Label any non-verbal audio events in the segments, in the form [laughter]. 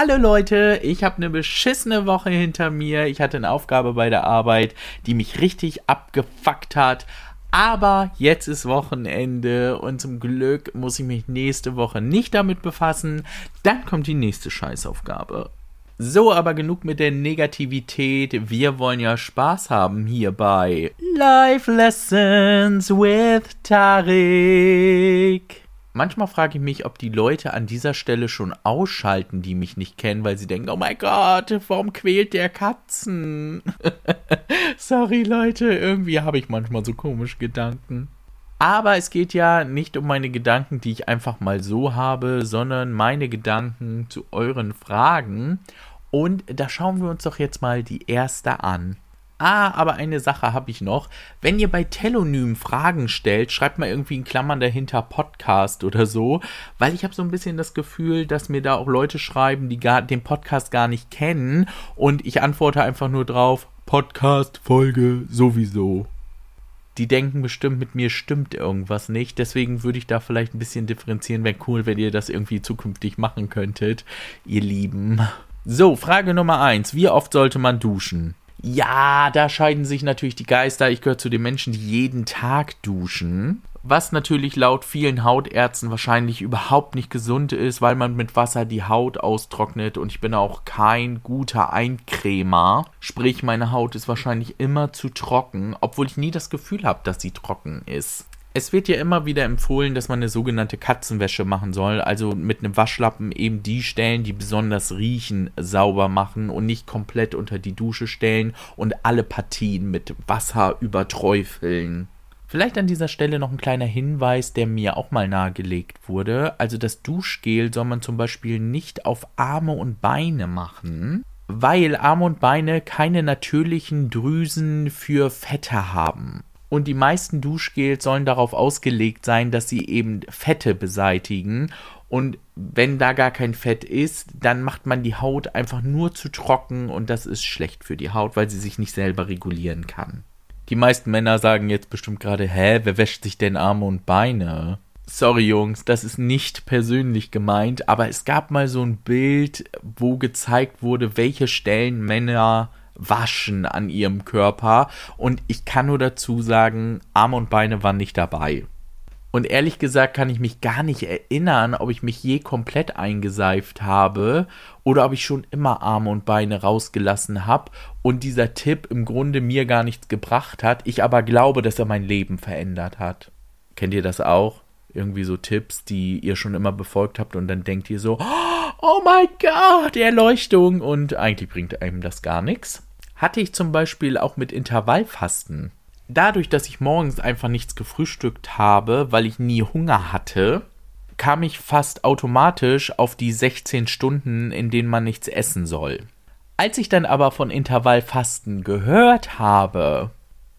Hallo Leute, ich habe eine beschissene Woche hinter mir. Ich hatte eine Aufgabe bei der Arbeit, die mich richtig abgefuckt hat. Aber jetzt ist Wochenende und zum Glück muss ich mich nächste Woche nicht damit befassen. Dann kommt die nächste Scheißaufgabe. So, aber genug mit der Negativität. Wir wollen ja Spaß haben hier bei Life Lessons with Tarik. Manchmal frage ich mich, ob die Leute an dieser Stelle schon ausschalten, die mich nicht kennen, weil sie denken, oh mein Gott, warum quält der Katzen? [laughs] Sorry Leute, irgendwie habe ich manchmal so komische Gedanken. Aber es geht ja nicht um meine Gedanken, die ich einfach mal so habe, sondern meine Gedanken zu euren Fragen. Und da schauen wir uns doch jetzt mal die erste an. Ah, aber eine Sache habe ich noch. Wenn ihr bei Telonym Fragen stellt, schreibt mal irgendwie in Klammern dahinter Podcast oder so, weil ich habe so ein bisschen das Gefühl, dass mir da auch Leute schreiben, die gar, den Podcast gar nicht kennen und ich antworte einfach nur drauf Podcast Folge sowieso. Die denken bestimmt, mit mir stimmt irgendwas nicht. Deswegen würde ich da vielleicht ein bisschen differenzieren. Wäre cool, wenn ihr das irgendwie zukünftig machen könntet, ihr Lieben. So, Frage Nummer eins. Wie oft sollte man duschen? Ja, da scheiden sich natürlich die Geister. Ich gehöre zu den Menschen, die jeden Tag duschen. Was natürlich laut vielen Hautärzten wahrscheinlich überhaupt nicht gesund ist, weil man mit Wasser die Haut austrocknet und ich bin auch kein guter Eincremer. Sprich, meine Haut ist wahrscheinlich immer zu trocken, obwohl ich nie das Gefühl habe, dass sie trocken ist. Es wird ja immer wieder empfohlen, dass man eine sogenannte Katzenwäsche machen soll, also mit einem Waschlappen eben die Stellen, die besonders riechen, sauber machen und nicht komplett unter die Dusche stellen und alle Partien mit Wasser überträufeln. Vielleicht an dieser Stelle noch ein kleiner Hinweis, der mir auch mal nahegelegt wurde. Also das Duschgel soll man zum Beispiel nicht auf Arme und Beine machen, weil Arme und Beine keine natürlichen Drüsen für Fette haben und die meisten Duschgels sollen darauf ausgelegt sein, dass sie eben Fette beseitigen. Und wenn da gar kein Fett ist, dann macht man die Haut einfach nur zu trocken und das ist schlecht für die Haut, weil sie sich nicht selber regulieren kann. Die meisten Männer sagen jetzt bestimmt gerade, hä, wer wäscht sich denn Arme und Beine? Sorry Jungs, das ist nicht persönlich gemeint, aber es gab mal so ein Bild, wo gezeigt wurde, welche Stellen Männer waschen an ihrem Körper. Und ich kann nur dazu sagen, Arme und Beine waren nicht dabei. Und ehrlich gesagt kann ich mich gar nicht erinnern, ob ich mich je komplett eingeseift habe oder ob ich schon immer Arme und Beine rausgelassen habe und dieser Tipp im Grunde mir gar nichts gebracht hat, ich aber glaube, dass er mein Leben verändert hat. Kennt ihr das auch? Irgendwie so Tipps, die ihr schon immer befolgt habt und dann denkt ihr so, oh mein Gott, Erleuchtung und eigentlich bringt einem das gar nichts hatte ich zum Beispiel auch mit Intervallfasten. Dadurch, dass ich morgens einfach nichts gefrühstückt habe, weil ich nie Hunger hatte, kam ich fast automatisch auf die 16 Stunden, in denen man nichts essen soll. Als ich dann aber von Intervallfasten gehört habe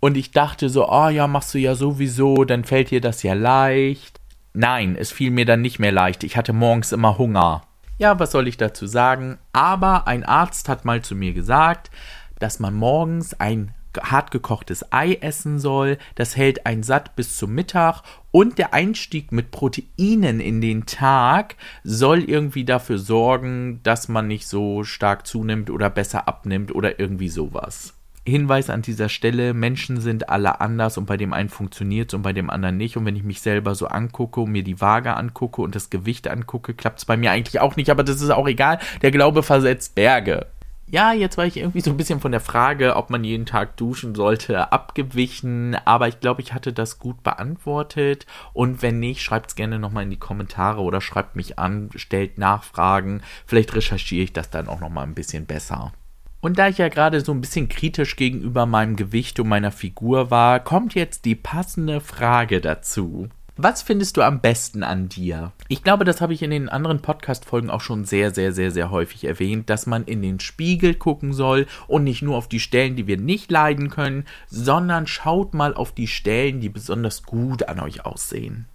und ich dachte so, oh ja, machst du ja sowieso, dann fällt dir das ja leicht. Nein, es fiel mir dann nicht mehr leicht. Ich hatte morgens immer Hunger. Ja, was soll ich dazu sagen? Aber ein Arzt hat mal zu mir gesagt, dass man morgens ein hart gekochtes Ei essen soll. Das hält einen satt bis zum Mittag. Und der Einstieg mit Proteinen in den Tag soll irgendwie dafür sorgen, dass man nicht so stark zunimmt oder besser abnimmt oder irgendwie sowas. Hinweis an dieser Stelle, Menschen sind alle anders und bei dem einen funktioniert es und bei dem anderen nicht. Und wenn ich mich selber so angucke und mir die Waage angucke und das Gewicht angucke, klappt es bei mir eigentlich auch nicht, aber das ist auch egal. Der Glaube versetzt Berge ja, jetzt war ich irgendwie so ein bisschen von der Frage, ob man jeden Tag duschen sollte, abgewichen, aber ich glaube, ich hatte das gut beantwortet. Und wenn nicht, schreibt es gerne nochmal in die Kommentare oder schreibt mich an, stellt Nachfragen. Vielleicht recherchiere ich das dann auch nochmal ein bisschen besser. Und da ich ja gerade so ein bisschen kritisch gegenüber meinem Gewicht und meiner Figur war, kommt jetzt die passende Frage dazu. Was findest du am besten an dir? Ich glaube, das habe ich in den anderen Podcast-Folgen auch schon sehr, sehr, sehr, sehr häufig erwähnt, dass man in den Spiegel gucken soll und nicht nur auf die Stellen, die wir nicht leiden können, sondern schaut mal auf die Stellen, die besonders gut an euch aussehen.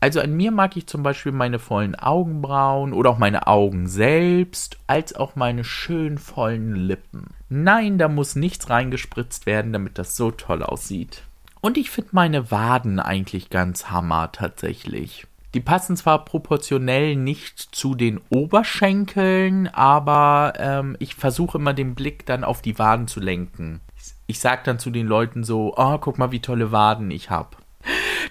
Also an mir mag ich zum Beispiel meine vollen Augenbrauen oder auch meine Augen selbst, als auch meine schön vollen Lippen. Nein, da muss nichts reingespritzt werden, damit das so toll aussieht. Und ich finde meine Waden eigentlich ganz hammer tatsächlich. Die passen zwar proportionell nicht zu den Oberschenkeln, aber ähm, ich versuche immer den Blick dann auf die Waden zu lenken. Ich sage dann zu den Leuten so, oh, guck mal, wie tolle Waden ich habe.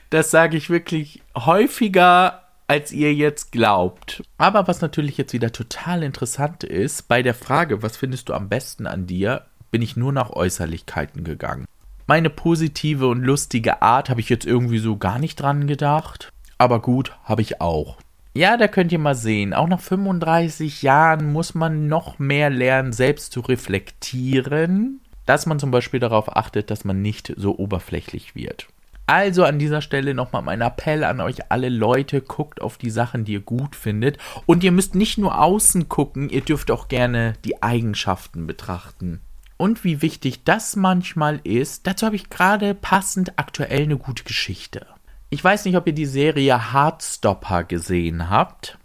Das sage ich wirklich häufiger, als ihr jetzt glaubt. Aber was natürlich jetzt wieder total interessant ist, bei der Frage, was findest du am besten an dir, bin ich nur nach Äußerlichkeiten gegangen. Meine positive und lustige Art habe ich jetzt irgendwie so gar nicht dran gedacht. Aber gut, habe ich auch. Ja, da könnt ihr mal sehen, auch nach 35 Jahren muss man noch mehr lernen, selbst zu reflektieren, dass man zum Beispiel darauf achtet, dass man nicht so oberflächlich wird. Also an dieser Stelle nochmal mein Appell an euch alle Leute, guckt auf die Sachen, die ihr gut findet. Und ihr müsst nicht nur außen gucken, ihr dürft auch gerne die Eigenschaften betrachten. Und wie wichtig das manchmal ist, dazu habe ich gerade passend aktuell eine gute Geschichte. Ich weiß nicht, ob ihr die Serie Heartstopper gesehen habt,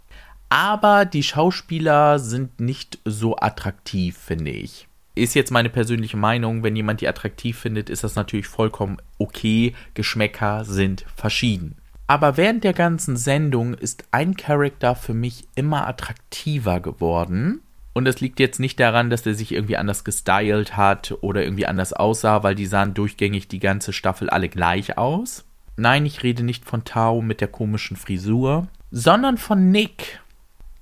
aber die Schauspieler sind nicht so attraktiv, finde ich ist jetzt meine persönliche Meinung. Wenn jemand die attraktiv findet, ist das natürlich vollkommen okay. Geschmäcker sind verschieden. Aber während der ganzen Sendung ist ein Charakter für mich immer attraktiver geworden. Und das liegt jetzt nicht daran, dass der sich irgendwie anders gestylt hat oder irgendwie anders aussah, weil die sahen durchgängig die ganze Staffel alle gleich aus. Nein, ich rede nicht von Tao mit der komischen Frisur, sondern von Nick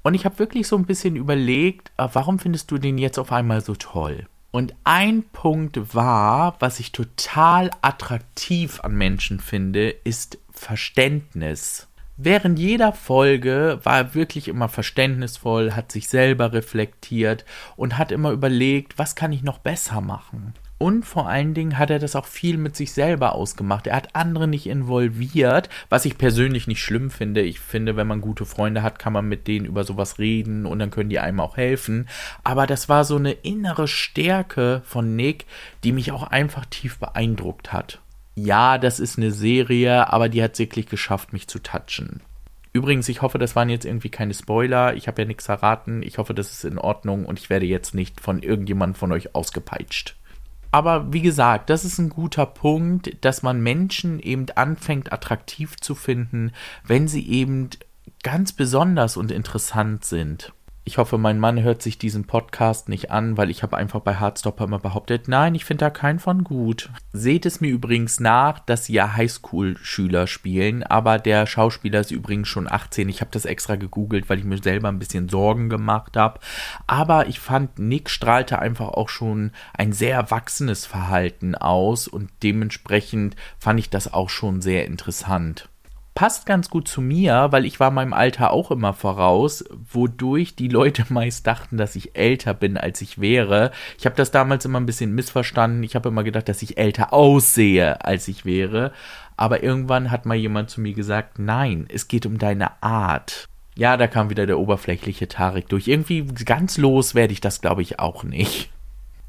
und ich habe wirklich so ein bisschen überlegt, äh, warum findest du den jetzt auf einmal so toll? Und ein Punkt war, was ich total attraktiv an Menschen finde, ist Verständnis. Während jeder Folge war er wirklich immer verständnisvoll, hat sich selber reflektiert und hat immer überlegt, was kann ich noch besser machen. Und vor allen Dingen hat er das auch viel mit sich selber ausgemacht. Er hat andere nicht involviert, was ich persönlich nicht schlimm finde. Ich finde, wenn man gute Freunde hat, kann man mit denen über sowas reden und dann können die einem auch helfen. Aber das war so eine innere Stärke von Nick, die mich auch einfach tief beeindruckt hat. Ja, das ist eine Serie, aber die hat wirklich geschafft, mich zu touchen. Übrigens, ich hoffe, das waren jetzt irgendwie keine Spoiler. Ich habe ja nichts verraten. Ich hoffe, das ist in Ordnung und ich werde jetzt nicht von irgendjemandem von euch ausgepeitscht. Aber wie gesagt, das ist ein guter Punkt, dass man Menschen eben anfängt attraktiv zu finden, wenn sie eben ganz besonders und interessant sind. Ich hoffe, mein Mann hört sich diesen Podcast nicht an, weil ich habe einfach bei Hardstopper immer behauptet, nein, ich finde da keinen von gut. Seht es mir übrigens nach, dass sie ja Highschool-Schüler spielen, aber der Schauspieler ist übrigens schon 18. Ich habe das extra gegoogelt, weil ich mir selber ein bisschen Sorgen gemacht habe. Aber ich fand, Nick strahlte einfach auch schon ein sehr erwachsenes Verhalten aus und dementsprechend fand ich das auch schon sehr interessant passt ganz gut zu mir, weil ich war meinem Alter auch immer voraus, wodurch die Leute [laughs] meist dachten, dass ich älter bin, als ich wäre. Ich habe das damals immer ein bisschen missverstanden. Ich habe immer gedacht, dass ich älter aussehe, als ich wäre. Aber irgendwann hat mal jemand zu mir gesagt, nein, es geht um deine Art. Ja, da kam wieder der oberflächliche Tarek durch. Irgendwie ganz los werde ich das, glaube ich, auch nicht.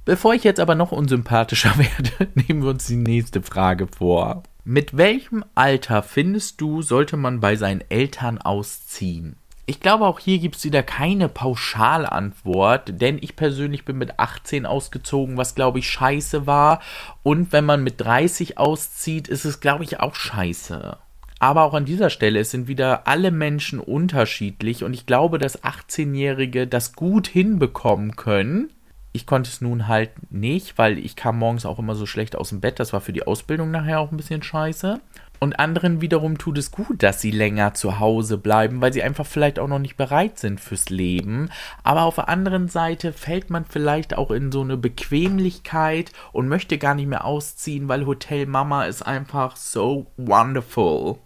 Bevor ich jetzt aber noch unsympathischer [laughs] werde, nehmen wir uns die nächste Frage vor. Mit welchem Alter findest du, sollte man bei seinen Eltern ausziehen? Ich glaube, auch hier gibt es wieder keine Pauschalantwort, denn ich persönlich bin mit 18 ausgezogen, was glaube ich scheiße war. Und wenn man mit 30 auszieht, ist es glaube ich auch scheiße. Aber auch an dieser Stelle, es sind wieder alle Menschen unterschiedlich und ich glaube, dass 18-Jährige das gut hinbekommen können ich konnte es nun halt nicht, weil ich kam morgens auch immer so schlecht aus dem Bett. Das war für die Ausbildung nachher auch ein bisschen scheiße. Und anderen wiederum tut es gut, dass sie länger zu Hause bleiben, weil sie einfach vielleicht auch noch nicht bereit sind fürs Leben. Aber auf der anderen Seite fällt man vielleicht auch in so eine Bequemlichkeit und möchte gar nicht mehr ausziehen, weil Hotel Mama ist einfach so wonderful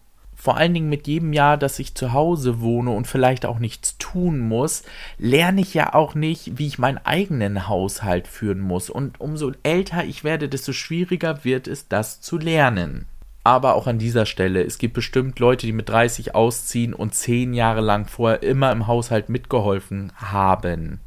vor allen Dingen mit jedem Jahr, dass ich zu Hause wohne und vielleicht auch nichts tun muss, lerne ich ja auch nicht, wie ich meinen eigenen Haushalt führen muss. Und umso älter ich werde, desto schwieriger wird es, das zu lernen. Aber auch an dieser Stelle, es gibt bestimmt Leute, die mit 30 ausziehen und 10 Jahre lang vorher immer im Haushalt mitgeholfen haben.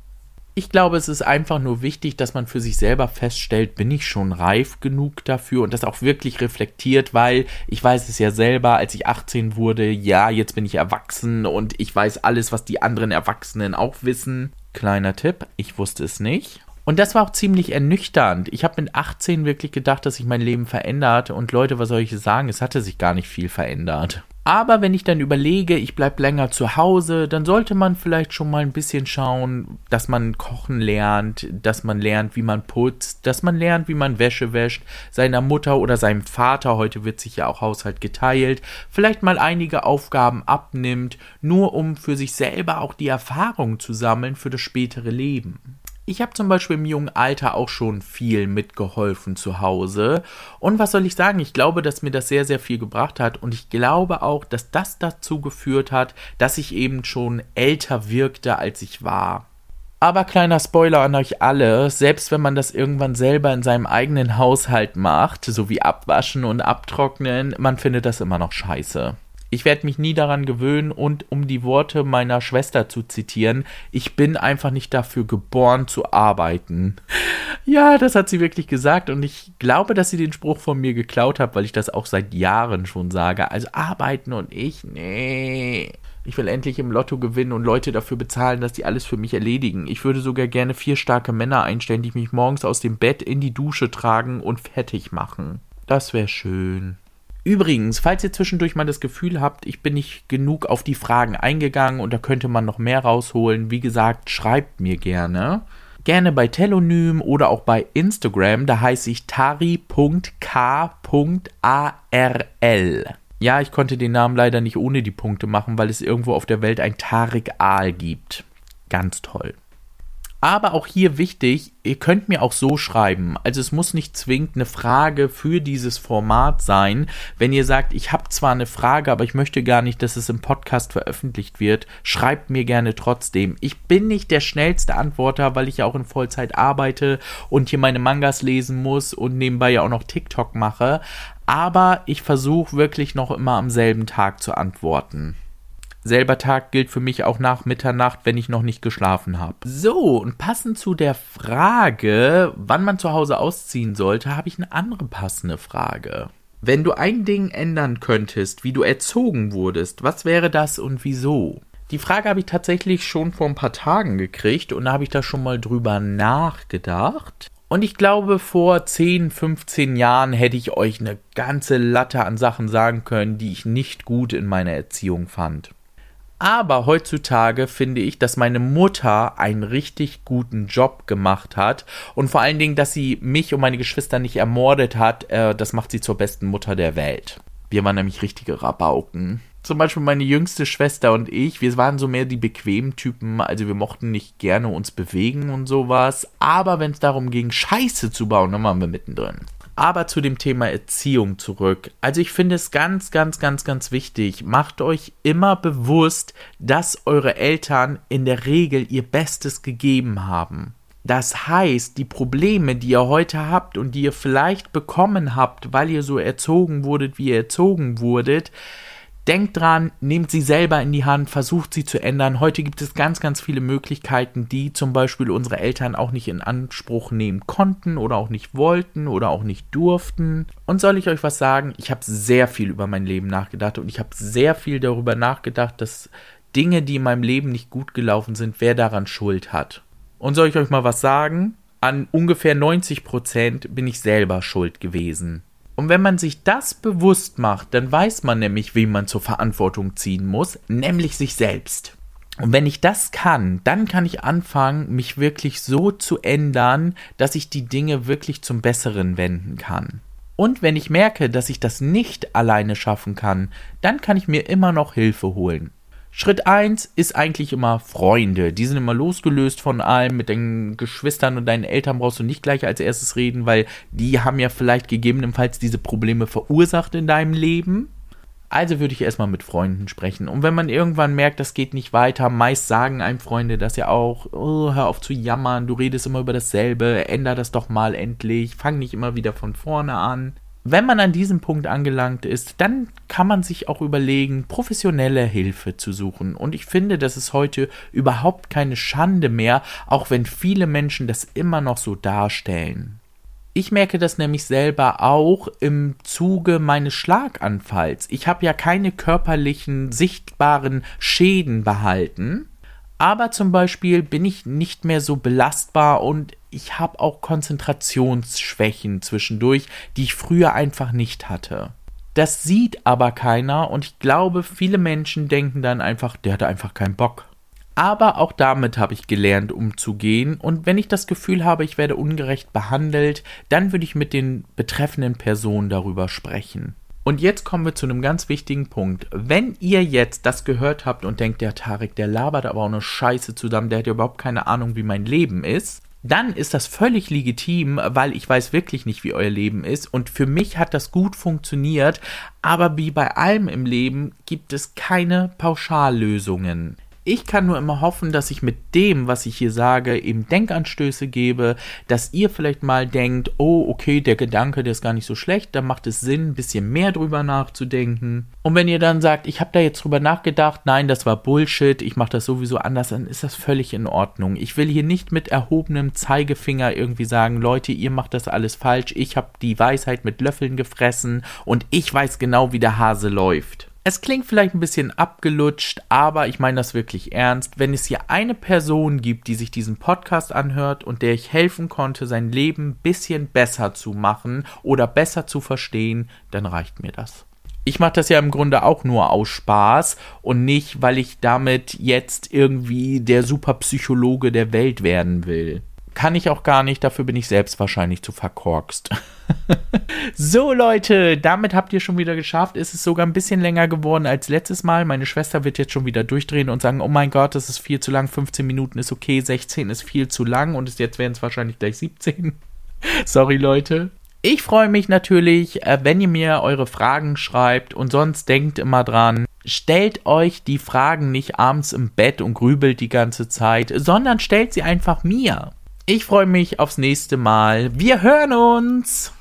Ich glaube, es ist einfach nur wichtig, dass man für sich selber feststellt, bin ich schon reif genug dafür und das auch wirklich reflektiert, weil ich weiß es ja selber, als ich 18 wurde, ja, jetzt bin ich erwachsen und ich weiß alles, was die anderen Erwachsenen auch wissen. Kleiner Tipp, ich wusste es nicht. Und das war auch ziemlich ernüchternd. Ich habe mit 18 wirklich gedacht, dass sich mein Leben verändert und Leute, was soll ich sagen, es hatte sich gar nicht viel verändert. Aber wenn ich dann überlege, ich bleibe länger zu Hause, dann sollte man vielleicht schon mal ein bisschen schauen, dass man kochen lernt, dass man lernt, wie man putzt, dass man lernt, wie man Wäsche wäscht, seiner Mutter oder seinem Vater, heute wird sich ja auch Haushalt geteilt, vielleicht mal einige Aufgaben abnimmt, nur um für sich selber auch die Erfahrung zu sammeln für das spätere Leben. Ich habe zum Beispiel im jungen Alter auch schon viel mitgeholfen zu Hause. Und was soll ich sagen? Ich glaube, dass mir das sehr, sehr viel gebracht hat. Und ich glaube auch, dass das dazu geführt hat, dass ich eben schon älter wirkte, als ich war. Aber kleiner Spoiler an euch alle, selbst wenn man das irgendwann selber in seinem eigenen Haushalt macht, so wie abwaschen und abtrocknen, man findet das immer noch scheiße. Ich werde mich nie daran gewöhnen und um die Worte meiner Schwester zu zitieren, ich bin einfach nicht dafür geboren zu arbeiten. Ja, das hat sie wirklich gesagt und ich glaube, dass sie den Spruch von mir geklaut hat, weil ich das auch seit Jahren schon sage. Also arbeiten und ich, nee. Ich will endlich im Lotto gewinnen und Leute dafür bezahlen, dass die alles für mich erledigen. Ich würde sogar gerne vier starke Männer einstellen, die mich morgens aus dem Bett in die Dusche tragen und fertig machen. Das wäre schön. Übrigens, falls ihr zwischendurch mal das Gefühl habt, ich bin nicht genug auf die Fragen eingegangen und da könnte man noch mehr rausholen, wie gesagt, schreibt mir gerne. Gerne bei Telonym oder auch bei Instagram, da heiße ich tari.k.arl. Ja, ich konnte den Namen leider nicht ohne die Punkte machen, weil es irgendwo auf der Welt ein Tarik Aal gibt. Ganz toll. Aber auch hier wichtig, ihr könnt mir auch so schreiben. Also es muss nicht zwingend eine Frage für dieses Format sein. Wenn ihr sagt, ich habe zwar eine Frage, aber ich möchte gar nicht, dass es im Podcast veröffentlicht wird, schreibt mir gerne trotzdem. Ich bin nicht der schnellste Antworter, weil ich ja auch in Vollzeit arbeite und hier meine Mangas lesen muss und nebenbei ja auch noch TikTok mache. Aber ich versuche wirklich noch immer am selben Tag zu antworten. Selber Tag gilt für mich auch nach Mitternacht, wenn ich noch nicht geschlafen habe. So, und passend zu der Frage, wann man zu Hause ausziehen sollte, habe ich eine andere passende Frage. Wenn du ein Ding ändern könntest, wie du erzogen wurdest, was wäre das und wieso? Die Frage habe ich tatsächlich schon vor ein paar Tagen gekriegt und da habe ich da schon mal drüber nachgedacht. Und ich glaube, vor 10, 15 Jahren hätte ich euch eine ganze Latte an Sachen sagen können, die ich nicht gut in meiner Erziehung fand. Aber heutzutage finde ich, dass meine Mutter einen richtig guten Job gemacht hat und vor allen Dingen, dass sie mich und meine Geschwister nicht ermordet hat, äh, das macht sie zur besten Mutter der Welt. Wir waren nämlich richtige Rabauken. Zum Beispiel meine jüngste Schwester und ich, wir waren so mehr die bequemen Typen, also wir mochten nicht gerne uns bewegen und sowas, aber wenn es darum ging, Scheiße zu bauen, dann waren wir mittendrin. Aber zu dem Thema Erziehung zurück. Also ich finde es ganz, ganz, ganz, ganz wichtig. Macht euch immer bewusst, dass eure Eltern in der Regel ihr Bestes gegeben haben. Das heißt, die Probleme, die ihr heute habt und die ihr vielleicht bekommen habt, weil ihr so erzogen wurdet, wie ihr erzogen wurdet, Denkt dran, nehmt sie selber in die Hand, versucht sie zu ändern. Heute gibt es ganz, ganz viele Möglichkeiten, die zum Beispiel unsere Eltern auch nicht in Anspruch nehmen konnten oder auch nicht wollten oder auch nicht durften. Und soll ich euch was sagen? Ich habe sehr viel über mein Leben nachgedacht und ich habe sehr viel darüber nachgedacht, dass Dinge, die in meinem Leben nicht gut gelaufen sind, wer daran Schuld hat. Und soll ich euch mal was sagen? An ungefähr 90 Prozent bin ich selber schuld gewesen. Und wenn man sich das bewusst macht, dann weiß man nämlich, wie man zur Verantwortung ziehen muss, nämlich sich selbst. Und wenn ich das kann, dann kann ich anfangen, mich wirklich so zu ändern, dass ich die Dinge wirklich zum Besseren wenden kann. Und wenn ich merke, dass ich das nicht alleine schaffen kann, dann kann ich mir immer noch Hilfe holen. Schritt 1 ist eigentlich immer Freunde. Die sind immer losgelöst von allem. Mit deinen Geschwistern und deinen Eltern brauchst du nicht gleich als erstes reden, weil die haben ja vielleicht gegebenenfalls diese Probleme verursacht in deinem Leben. Also würde ich erstmal mit Freunden sprechen. Und wenn man irgendwann merkt, das geht nicht weiter, meist sagen einem Freunde das ja auch, oh, hör auf zu jammern, du redest immer über dasselbe, änder das doch mal endlich, fang nicht immer wieder von vorne an wenn man an diesem Punkt angelangt ist, dann kann man sich auch überlegen, professionelle Hilfe zu suchen. Und ich finde, das ist heute überhaupt keine Schande mehr, auch wenn viele Menschen das immer noch so darstellen. Ich merke das nämlich selber auch im Zuge meines Schlaganfalls. Ich habe ja keine körperlichen, sichtbaren Schäden behalten. Aber zum Beispiel bin ich nicht mehr so belastbar und ich habe auch Konzentrationsschwächen zwischendurch, die ich früher einfach nicht hatte. Das sieht aber keiner und ich glaube, viele Menschen denken dann einfach, der hatte einfach keinen Bock. Aber auch damit habe ich gelernt umzugehen und wenn ich das Gefühl habe, ich werde ungerecht behandelt, dann würde ich mit den betreffenden Personen darüber sprechen. Und jetzt kommen wir zu einem ganz wichtigen Punkt. Wenn ihr jetzt das gehört habt und denkt, der Tarek, der labert aber auch eine Scheiße zusammen, der hat ja überhaupt keine Ahnung, wie mein Leben ist, dann ist das völlig legitim, weil ich weiß wirklich nicht, wie euer Leben ist. Und für mich hat das gut funktioniert. Aber wie bei allem im Leben gibt es keine Pauschallösungen. Ich kann nur immer hoffen, dass ich mit dem, was ich hier sage, eben Denkanstöße gebe, dass ihr vielleicht mal denkt, oh, okay, der Gedanke, der ist gar nicht so schlecht, da macht es Sinn, ein bisschen mehr drüber nachzudenken. Und wenn ihr dann sagt, ich habe da jetzt drüber nachgedacht, nein, das war Bullshit, ich mache das sowieso anders, dann ist das völlig in Ordnung. Ich will hier nicht mit erhobenem Zeigefinger irgendwie sagen, Leute, ihr macht das alles falsch, ich habe die Weisheit mit Löffeln gefressen und ich weiß genau, wie der Hase läuft. Es klingt vielleicht ein bisschen abgelutscht, aber ich meine das wirklich ernst. Wenn es hier eine Person gibt, die sich diesen Podcast anhört und der ich helfen konnte, sein Leben ein bisschen besser zu machen oder besser zu verstehen, dann reicht mir das. Ich mache das ja im Grunde auch nur aus Spaß und nicht, weil ich damit jetzt irgendwie der Superpsychologe der Welt werden will. Kann ich auch gar nicht, dafür bin ich selbst wahrscheinlich zu verkorkst. [laughs] so Leute, damit habt ihr schon wieder geschafft. Es ist sogar ein bisschen länger geworden als letztes Mal. Meine Schwester wird jetzt schon wieder durchdrehen und sagen, oh mein Gott, das ist viel zu lang. 15 Minuten ist okay, 16 ist viel zu lang und jetzt werden es wahrscheinlich gleich 17. [laughs] Sorry Leute. Ich freue mich natürlich, äh, wenn ihr mir eure Fragen schreibt und sonst denkt immer dran, stellt euch die Fragen nicht abends im Bett und grübelt die ganze Zeit, sondern stellt sie einfach mir. Ich freue mich aufs nächste Mal. Wir hören uns!